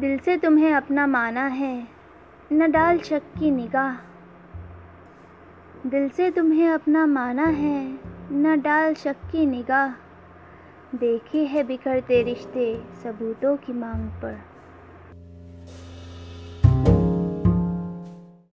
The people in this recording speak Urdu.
دل سے تمہیں اپنا مانا ہے، نہ ڈال شک کی نگاہ۔ دل سے تمہیں اپنا مانا ہے، نہ ڈال شک کی نگاہ۔ دیکھے ہے بکھرتے رشتے، ثبوتوں کی مانگ پر۔